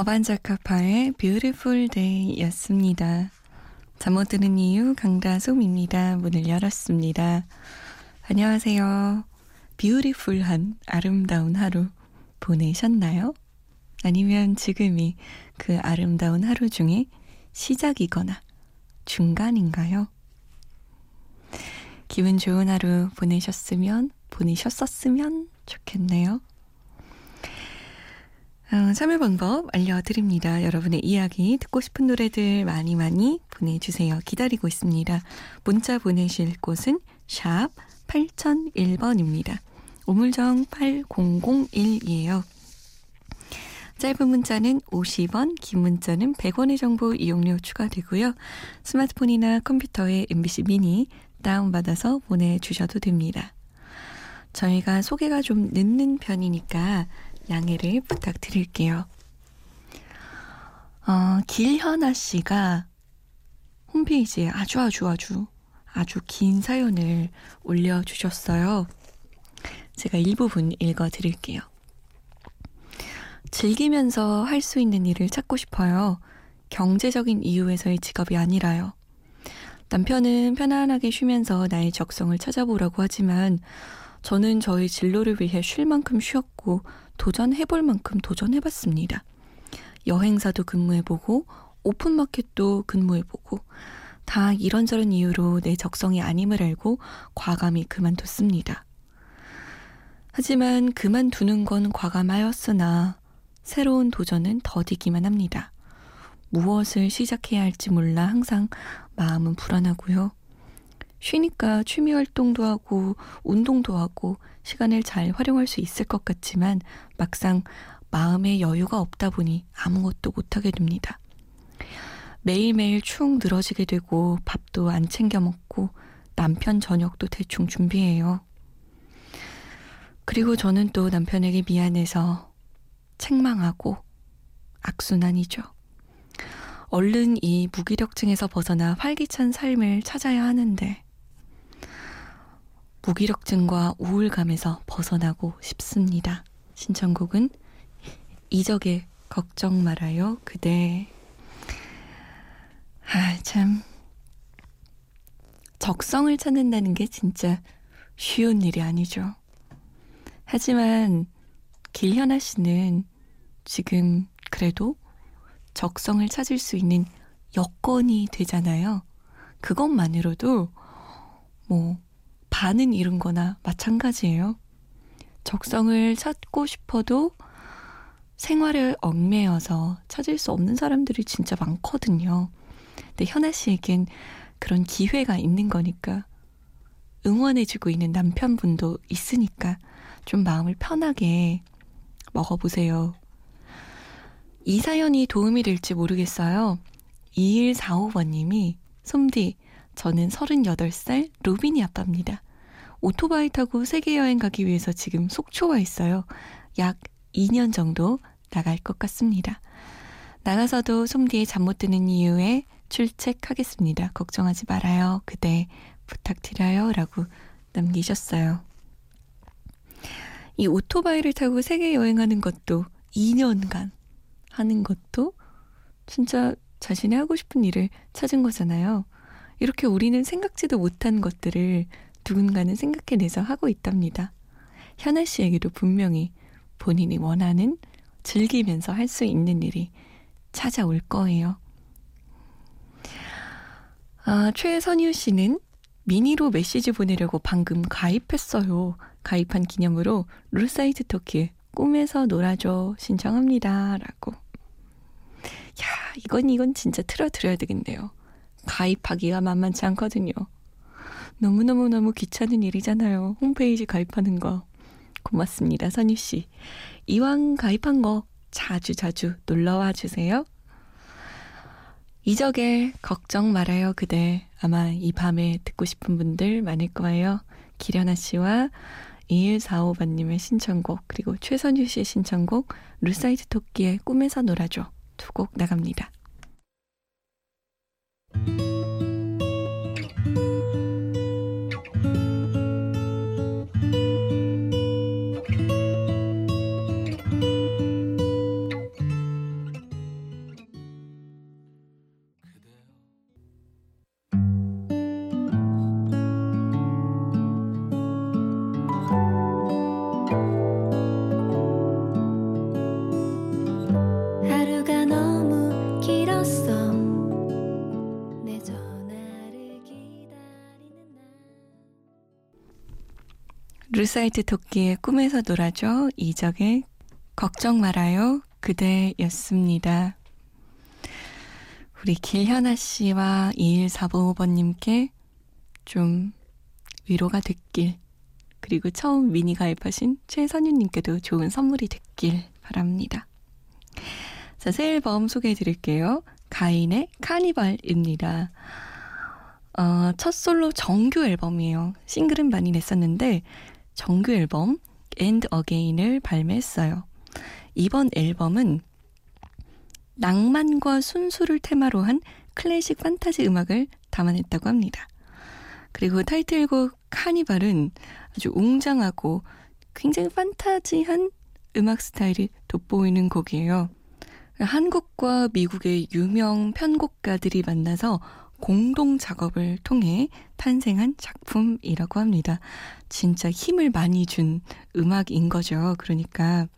어반자카파의 Beautiful Day 였습니다. 잠 못 드는 이유 강다솜입니다. 문을 열었습니다. 안녕하세요. 뷰티풀한 아름다운 하루 보내셨나요? 아니면 지금이 그 아름다운 하루 중에 시작이거나 중간인가요? 기분 좋은 하루 보내셨으면, 보내셨었으면 좋겠네요. 어, 참여 방법 알려드립니다. 여러분의 이야기, 듣고 싶은 노래들 많이 많이 보내주세요. 기다리고 있습니다. 문자 보내실 곳은 샵 8001번입니다. 우물정 8001이에요. 짧은 문자는 50원, 긴 문자는 100원의 정보 이용료 추가되고요. 스마트폰이나 컴퓨터에 MBC 미니 다운받아서 보내주셔도 됩니다. 저희가 소개가 좀 늦는 편이니까 양해를 부탁드릴게요. 어, 길현아 씨가 홈페이지에 아주 아주 아주 아주 긴 사연을 올려주셨어요. 제가 일부분 읽어드릴게요. 즐기면서 할 수 있는 일을 찾고 싶어요. 경제적인 이유에서의 직업이 아니라요. 남편은 편안하게 쉬면서 나의 적성을 찾아보라고 하지만 저는 저의 진로를 위해 쉴 만큼 쉬었고 도전해볼 만큼 도전해봤습니다. 여행사도 근무해보고 오픈마켓도 근무해보고 다 이런저런 이유로 내 적성이 아님을 알고 과감히 그만뒀습니다. 하지만 그만두는 건 과감하였으나 새로운 도전은 더디기만 합니다. 무엇을 시작해야 할지 몰라 항상 마음은 불안하고요. 쉬니까 취미 활동도 하고 운동도 하고 시간을 잘 활용할 수 있을 것 같지만 막상 마음의 여유가 없다 보니 아무것도 못하게 됩니다. 매일매일 축 늘어지게 되고 밥도 안 챙겨 먹고 남편 저녁도 대충 준비해요. 그리고 저는 또 남편에게 미안해서 책망하고 악순환이죠. 얼른 이 무기력증에서 벗어나 활기찬 삶을 찾아야 하는데 무기력증과 우울감에서 벗어나고 싶습니다. 신청곡은 이적의 걱정 말아요 그대 아, 참. 적성을 찾는다는 게 진짜 쉬운 일이 아니죠. 하지만 길현아 씨는 지금 그래도 적성을 찾을 수 있는 여건이 되잖아요. 그것만으로도 뭐 반은 이룬 거나 마찬가지예요. 적성을 찾고 싶어도 생활을 얽매여서 찾을 수 없는 사람들이 진짜 많거든요. 근데 현아 씨에겐 그런 기회가 있는 거니까 응원해주고 있는 남편분도 있으니까 좀 마음을 편하게 먹어보세요. 이 사연이 도움이 될지 모르겠어요. 2145번님이 솜디, 저는 38살 로빈이 아빠입니다. 오토바이 타고 세계 여행 가기 위해서 지금 속초 와 있어요. 약 2년 정도 나갈 것 같습니다. 나가서도 솜디의 잠못 드는 이유에 출첵하겠습니다. 걱정하지 말아요. 그대 부탁드려요. 라고 남기셨어요. 이 오토바이를 타고 세계 여행하는 것도 2년간 하는 것도 진짜 자신이 하고 싶은 일을 찾은 거잖아요. 이렇게 우리는 생각지도 못한 것들을 누군가는 생각해내서 하고 있답니다. 현아 씨에게도 분명히 본인이 원하는 즐기면서 할 수 있는 일이 찾아올 거예요. 아, 최선유 씨는 미니로 메시지 보내려고 방금 가입했어요. 가입한 기념으로 룰사이트 토끼 꿈에서 놀아줘 신청합니다. 라고. 야, 이건 이건 진짜 틀어드려야 되겠네요. 가입하기가 만만치 않거든요. 너무너무너무 귀찮은 일이잖아요. 홈페이지 가입하는 거. 고맙습니다, 선유 씨. 이왕 가입한 거 자주 자주 놀러와 주세요. 이적의 걱정 말아요 그대 아마 이 밤에 듣고 싶은 분들 많을 거예요. 길현아 씨와 2145번님의 신청곡 그리고 최선유 씨의 신청곡 루싸이트 토끼의 꿈에서 놀아줘 두 곡 나갑니다. 하루 루싸이트 토끼의 꿈에서 놀아줘 이적의 걱정 말아요 그대였습니다. 우리 길현아 씨와 2145번님께 좀 위로가 됐길 그리고 처음 미니 가입하신 최선유님께도 좋은 선물이 됐길 바랍니다. 자, 새 앨범 소개해 드릴게요. 가인의 카니발입니다. 어, 첫 솔로 정규 앨범이에요. 싱글은 많이 냈었는데 정규 앨범 And Again을 발매했어요. 이번 앨범은 낭만과 순수를 테마로 한 클래식 판타지 음악을 담아냈다고 합니다. 그리고 타이틀곡 카니발은 아주 웅장하고 굉장히 판타지한 음악 스타일이 돋보이는 곡이에요. 한국과 미국의 유명 편곡가들이 만나서 공동 작업을 통해 탄생한 작품이라고 합니다. 진짜 힘을 많이 준 음악인 거죠. 그러니까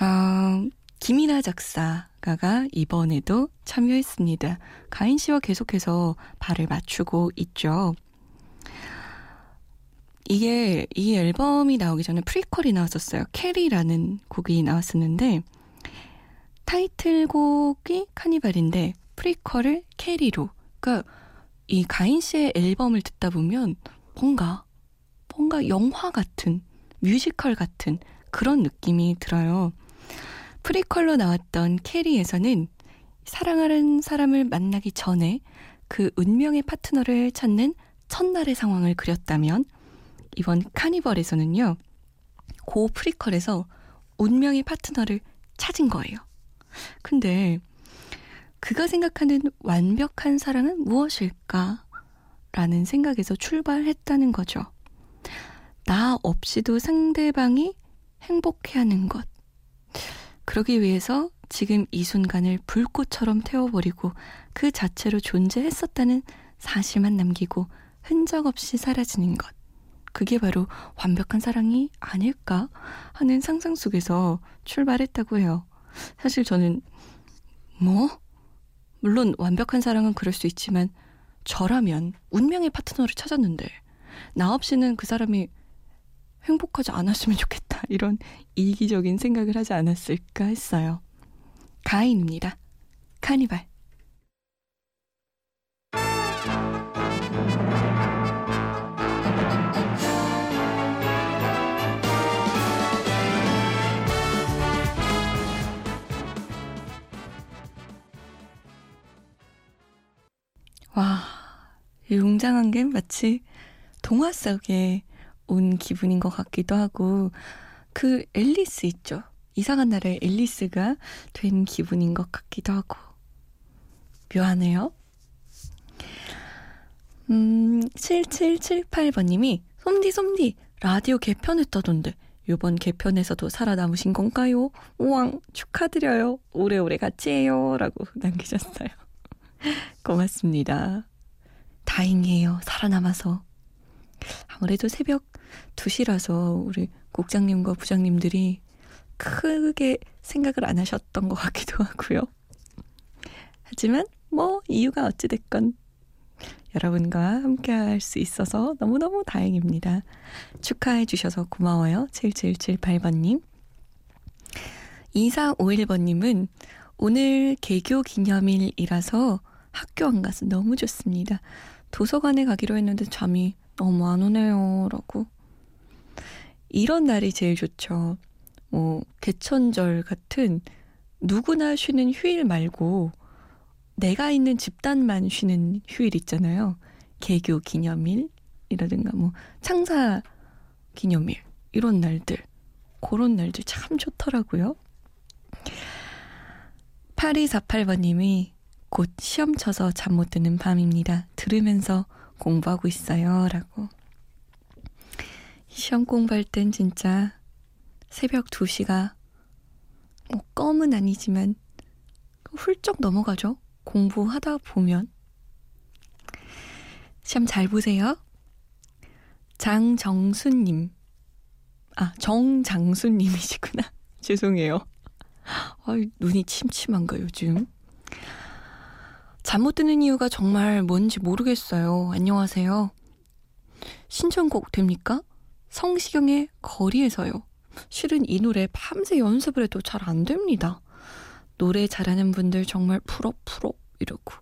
어, 김이나 작사가가 이번에도 참여했습니다. 가인 씨와 계속해서 발을 맞추고 있죠. 이게 이 앨범이 나오기 전에 프리퀄이 나왔었어요. 캐리라는 곡이 나왔었는데 타이틀곡이 카니발인데 프리퀄을 캐리로. 그러니까 이 가인 씨의 앨범을 듣다 보면 뭔가 뭔가 영화 같은 뮤지컬 같은 그런 느낌이 들어요. 프리퀄로 나왔던 캐리에서는 사랑하는 사람을 만나기 전에 그 운명의 파트너를 찾는 첫날의 상황을 그렸다면 이번 카니발에서는요. 고 프리퀄에서 운명의 파트너를 찾은 거예요. 근데 그가 생각하는 완벽한 사랑은 무엇일까? 라는 생각에서 출발했다는 거죠. 나 없이도 상대방이 행복해 하는 것. 그러기 위해서 지금 이 순간을 불꽃처럼 태워버리고 그 자체로 존재했었다는 사실만 남기고 흔적 없이 사라지는 것. 그게 바로 완벽한 사랑이 아닐까 하는 상상 속에서 출발했다고 해요. 사실 저는 뭐 물론 완벽한 사랑은 그럴 수 있지만 저라면 운명의 파트너를 찾았는데 나 없이는 그 사람이 행복하지 않았으면 좋겠다 이런 이기적인 생각을 하지 않았을까 했어요. 가인입니다. 카니발. 와, 이 웅장한 게 마치 동화 속에 온 기분인 것 같기도 하고, 그 앨리스 있죠. 이상한 나라의 앨리스가 된 기분인 것 같기도 하고. 묘하네요. 음, 7778번님이, 솜디, 솜디, 라디오 개편했다던데, 요번 개편에서도 살아남으신 건가요? 우왕, 축하드려요. 오래오래 같이 해요. 라고 남기셨어요. 고맙습니다. 다행이에요. 살아남아서. 아무래도 새벽 2시라서 우리 국장님과 부장님들이 크게 생각을 안 하셨던 것 같기도 하고요. 하지만 뭐 이유가 어찌됐건 여러분과 함께 할 수 있어서 너무너무 다행입니다. 축하해 주셔서 고마워요. 7778번님. 2451번님은 오늘 개교 기념일이라서 학교 안 가서 너무 좋습니다. 도서관에 가기로 했는데 잠이 너무 안 오네요. 라고. 이런 날이 제일 좋죠. 뭐, 개천절 같은 누구나 쉬는 휴일 말고 내가 있는 집단만 쉬는 휴일 있잖아요. 개교 기념일이라든가 뭐 창사 기념일 이런 날들 그런 날들 참 좋더라고요. 8248번님이 곧 시험 쳐서 잠 못 드는 밤입니다. 들으면서 공부하고 있어요. 라고. 시험 공부할 땐 진짜 새벽 2시가 뭐 껌은 아니지만 훌쩍 넘어가죠. 공부하다 보면. 시험 잘 보세요. 장정수님. 아, 정장수님이시구나. 죄송해요. 아, 눈이 침침한가, 요즘. 잠 못 드는 이유가 정말 뭔지 모르겠어요. 안녕하세요. 신청곡 됩니까? 성시경의 거리에서요. 실은 이 노래 밤새 연습을 해도 잘 안 됩니다. 노래 잘하는 분들 정말 부럽 부럽 이러고.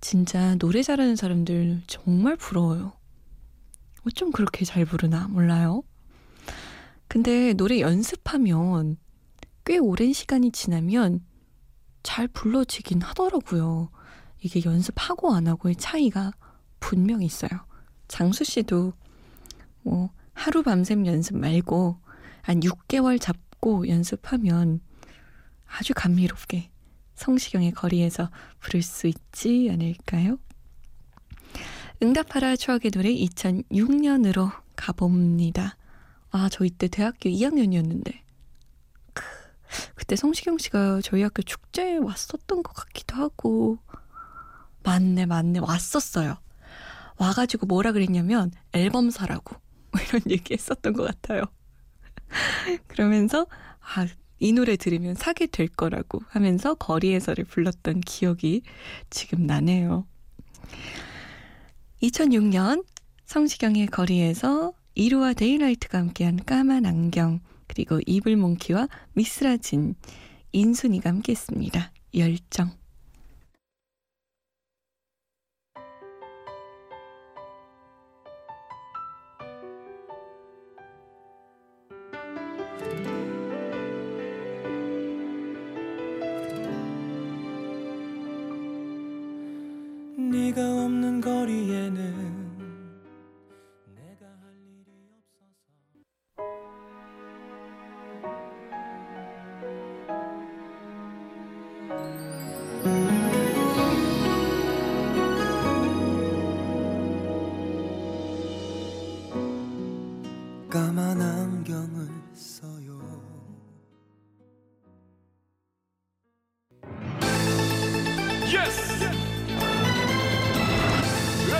진짜 노래 잘하는 사람들 정말 부러워요. 어쩜 그렇게 잘 부르나 몰라요. 근데 노래 연습하면 꽤 오랜 시간이 지나면 잘 불러지긴 하더라고요. 이게 연습하고 안 하고의 차이가 분명히 있어요. 장수 씨도 뭐 하루 밤샘 연습 말고 한 6개월 잡고 연습하면 아주 감미롭게 성시경의 거리에서 부를 수 있지 않을까요? 응답하라 추억의 노래 2006년으로 가봅니다. 아, 저 이때 대학교 2학년이었는데. 그때 성시경 씨가 저희 학교 축제에 왔었던 것 같기도 하고. 맞네, 맞네. 왔었어요. 와가지고 뭐라 그랬냐면 앨범 사라고. 뭐 이런 얘기 했었던 것 같아요. 그러면서, 아, 이 노래 들으면 사게 될 거라고 하면서 거리에서를 불렀던 기억이 지금 나네요. 2006년 성시경의 거리에서 이루와 데이라이트가 함께한 까만 안경 그리고 이블몽키와 미스라진 인순이가 함께했습니다. 열정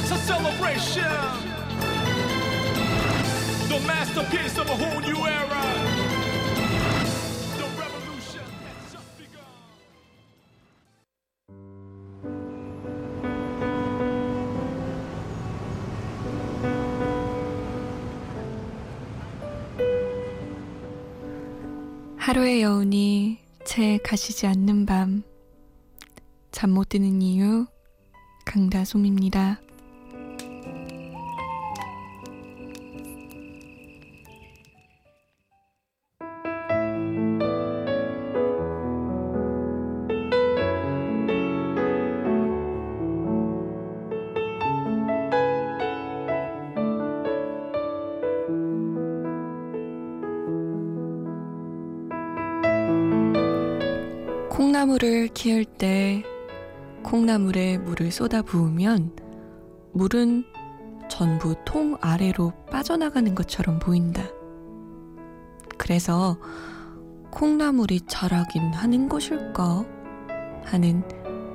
It's a celebration! The masterpiece of a whole new era! 하루의 여운이 채 가시지 않는 밤. 잠 못 드는 이유, 강다솜입니다. 콩나물을 키울 때 콩나물에 물을 쏟아 부으면 물은 전부 통 아래로 빠져나가는 것처럼 보인다. 그래서 콩나물이 자라긴 하는 것일까 하는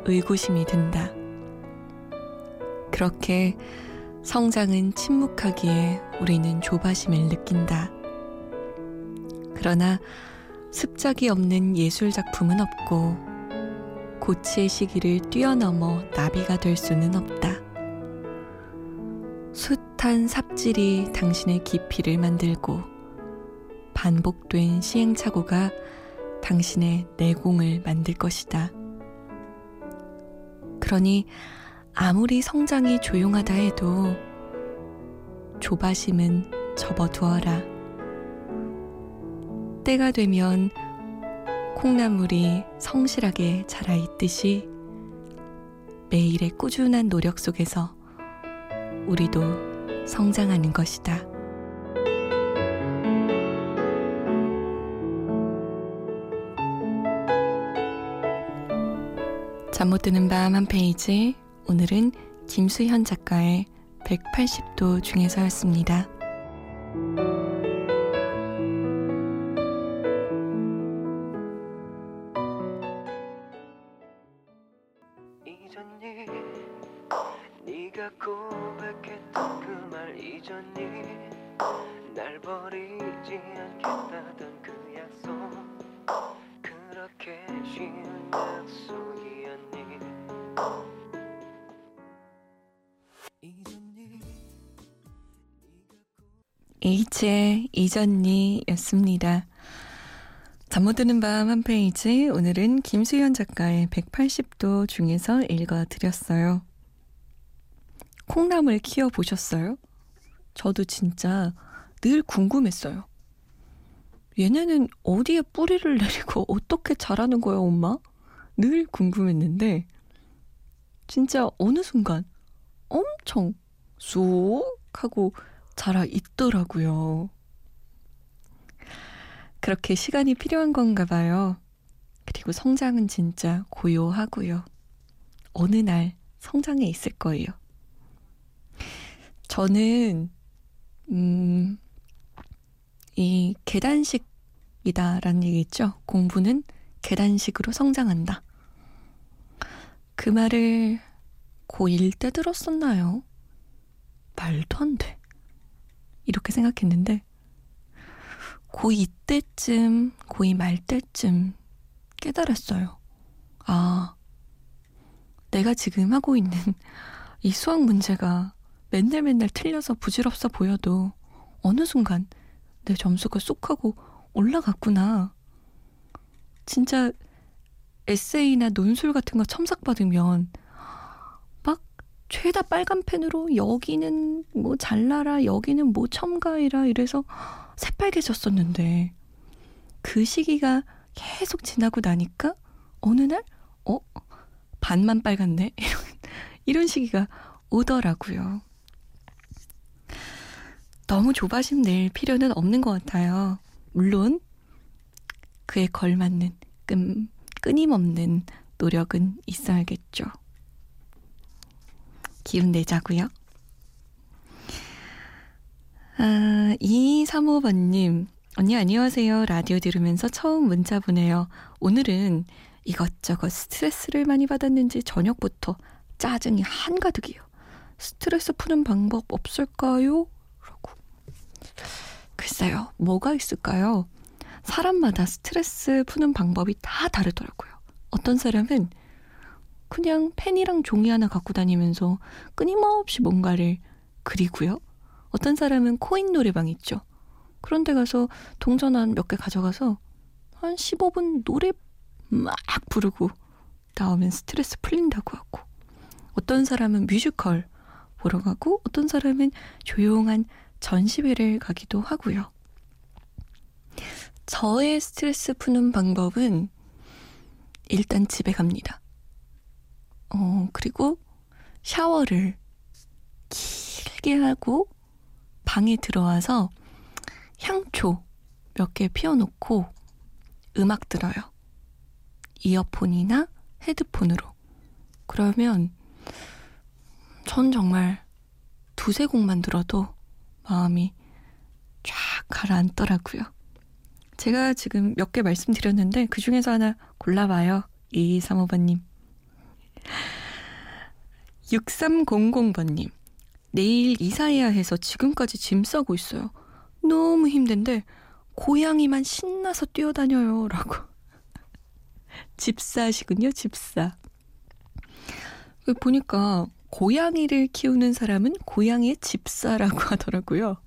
의구심이 든다. 그렇게 성장은 침묵하기에 우리는 조바심을 느낀다. 그러나 습작이 없는 예술 작품은 없고 고치의 시기를 뛰어넘어 나비가 될 수는 없다. 숱한 삽질이 당신의 깊이를 만들고 반복된 시행착오가 당신의 내공을 만들 것이다. 그러니 아무리 성장이 조용하다 해도 조바심은 접어두어라. 때가 되면 콩나물이 성실하게 자라 있듯이 매일의 꾸준한 노력 속에서 우리도 성장하는 것이다. 잠 못 드는 밤 한 페이지 오늘은 김수현 작가의 180도 중에서였습니다. H의 이전니 였습니다. 잠 못 드는 밤 한 페이지 오늘은 김수현 작가의 180도 중에서 읽어드렸어요. 콩나물 키워보셨어요? 저도 진짜 늘 궁금했어요. 얘네는 어디에 뿌리를 내리고 어떻게 자라는 거야, 엄마? 늘 궁금했는데, 진짜 어느 순간 엄청 쑥 하고 자라 있더라고요. 그렇게 시간이 필요한 건가 봐요. 그리고 성장은 진짜 고요하고요. 어느 날 성장해 있을 거예요. 저는, 음, 이 계단식이다라는 얘기 있죠. 공부는 계단식으로 성장한다. 그 말을 고1 때 들었었나요? 말도 안 돼. 이렇게 생각했는데, 고2 때쯤, 고2 말 때쯤 깨달았어요. 아, 내가 지금 하고 있는 이 수학 문제가 맨날 맨날 틀려서 부질없어 보여도 어느 순간 내 점수가 쏙 하고 올라갔구나. 진짜 에세이나 논술 같은 거 첨삭 받으면 막 죄다 빨간 펜으로 여기는 뭐 잘라라 여기는 뭐 첨가해라 이래서 새빨개졌었는데 그 시기가 계속 지나고 나니까 어느 날 어? 반만 빨갛네? 이런, 이런 시기가 오더라고요. 너무 조바심 낼 필요는 없는 것 같아요. 물론 그에 걸맞는 끈, 끊임없는 노력은 있어야겠죠. 기운 내자고요. 아, 2235번님, 언니 안녕하세요. 라디오 들으면서 처음 문자 보내요. 오늘은 이것저것 스트레스를 많이 받았는지 저녁부터 짜증이 한가득이요. 스트레스 푸는 방법 없을까요? 라고. 글쎄요, 뭐가 있을까요? 사람마다 스트레스 푸는 방법이 다 다르더라고요. 어떤 사람은 그냥 펜이랑 종이 하나 갖고 다니면서 끊임없이 뭔가를 그리고요. 어떤 사람은 코인 노래방 있죠. 그런데 가서 동전 한 몇 개 가져가서 한 15분 노래 막 부르고 나오면 스트레스 풀린다고 하고 어떤 사람은 뮤지컬 보러 가고 어떤 사람은 조용한 전시회를 가기도 하고요. 저의 스트레스 푸는 방법은 일단 집에 갑니다. 어, 그리고 샤워를 길게 하고 방에 들어와서 향초 몇 개 피워놓고 음악 들어요. 이어폰이나 헤드폰으로. 그러면 전 정말 두세 곡만 들어도 마음이 쫙 가라앉더라고요. 제가 지금 몇 개 말씀드렸는데 그 중에서 하나 골라봐요. 2235번님. 6300번님. 내일 이사해야 해서 지금까지 짐 싸고 있어요. 너무 힘든데 고양이만 신나서 뛰어다녀요. 라고. 집사시군요, 집사. 보니까 고양이를 키우는 사람은 고양이의 집사라고 하더라고요.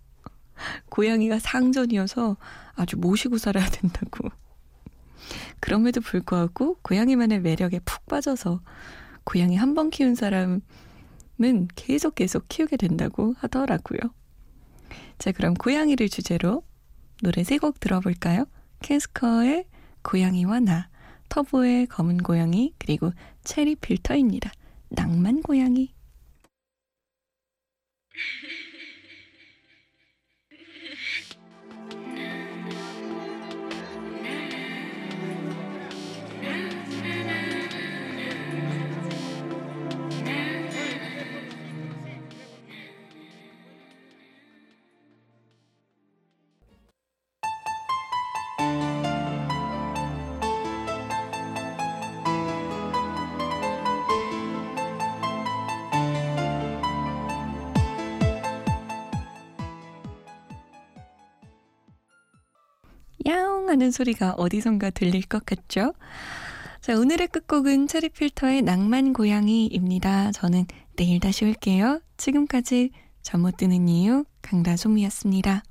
고양이가 상전이어서 아주 모시고 살아야 된다고. 그럼에도 불구하고 고양이만의 매력에 푹 빠져서 고양이 한 번 키운 사람은 계속 계속 키우게 된다고 하더라고요. 자, 그럼 고양이를 주제로 노래 세 곡 들어볼까요? 캐스커의 고양이와 나, 터보의 검은 고양이, 그리고 체리 필터입니다. 낭만 고양이. 야옹 하는 소리가 어디선가 들릴 것 같죠? 자, 오늘의 끝곡은 체리필터의 낭만 고양이입니다. 저는 내일 다시 올게요. 지금까지 잠 못 드는 이유 강다솜이었습니다.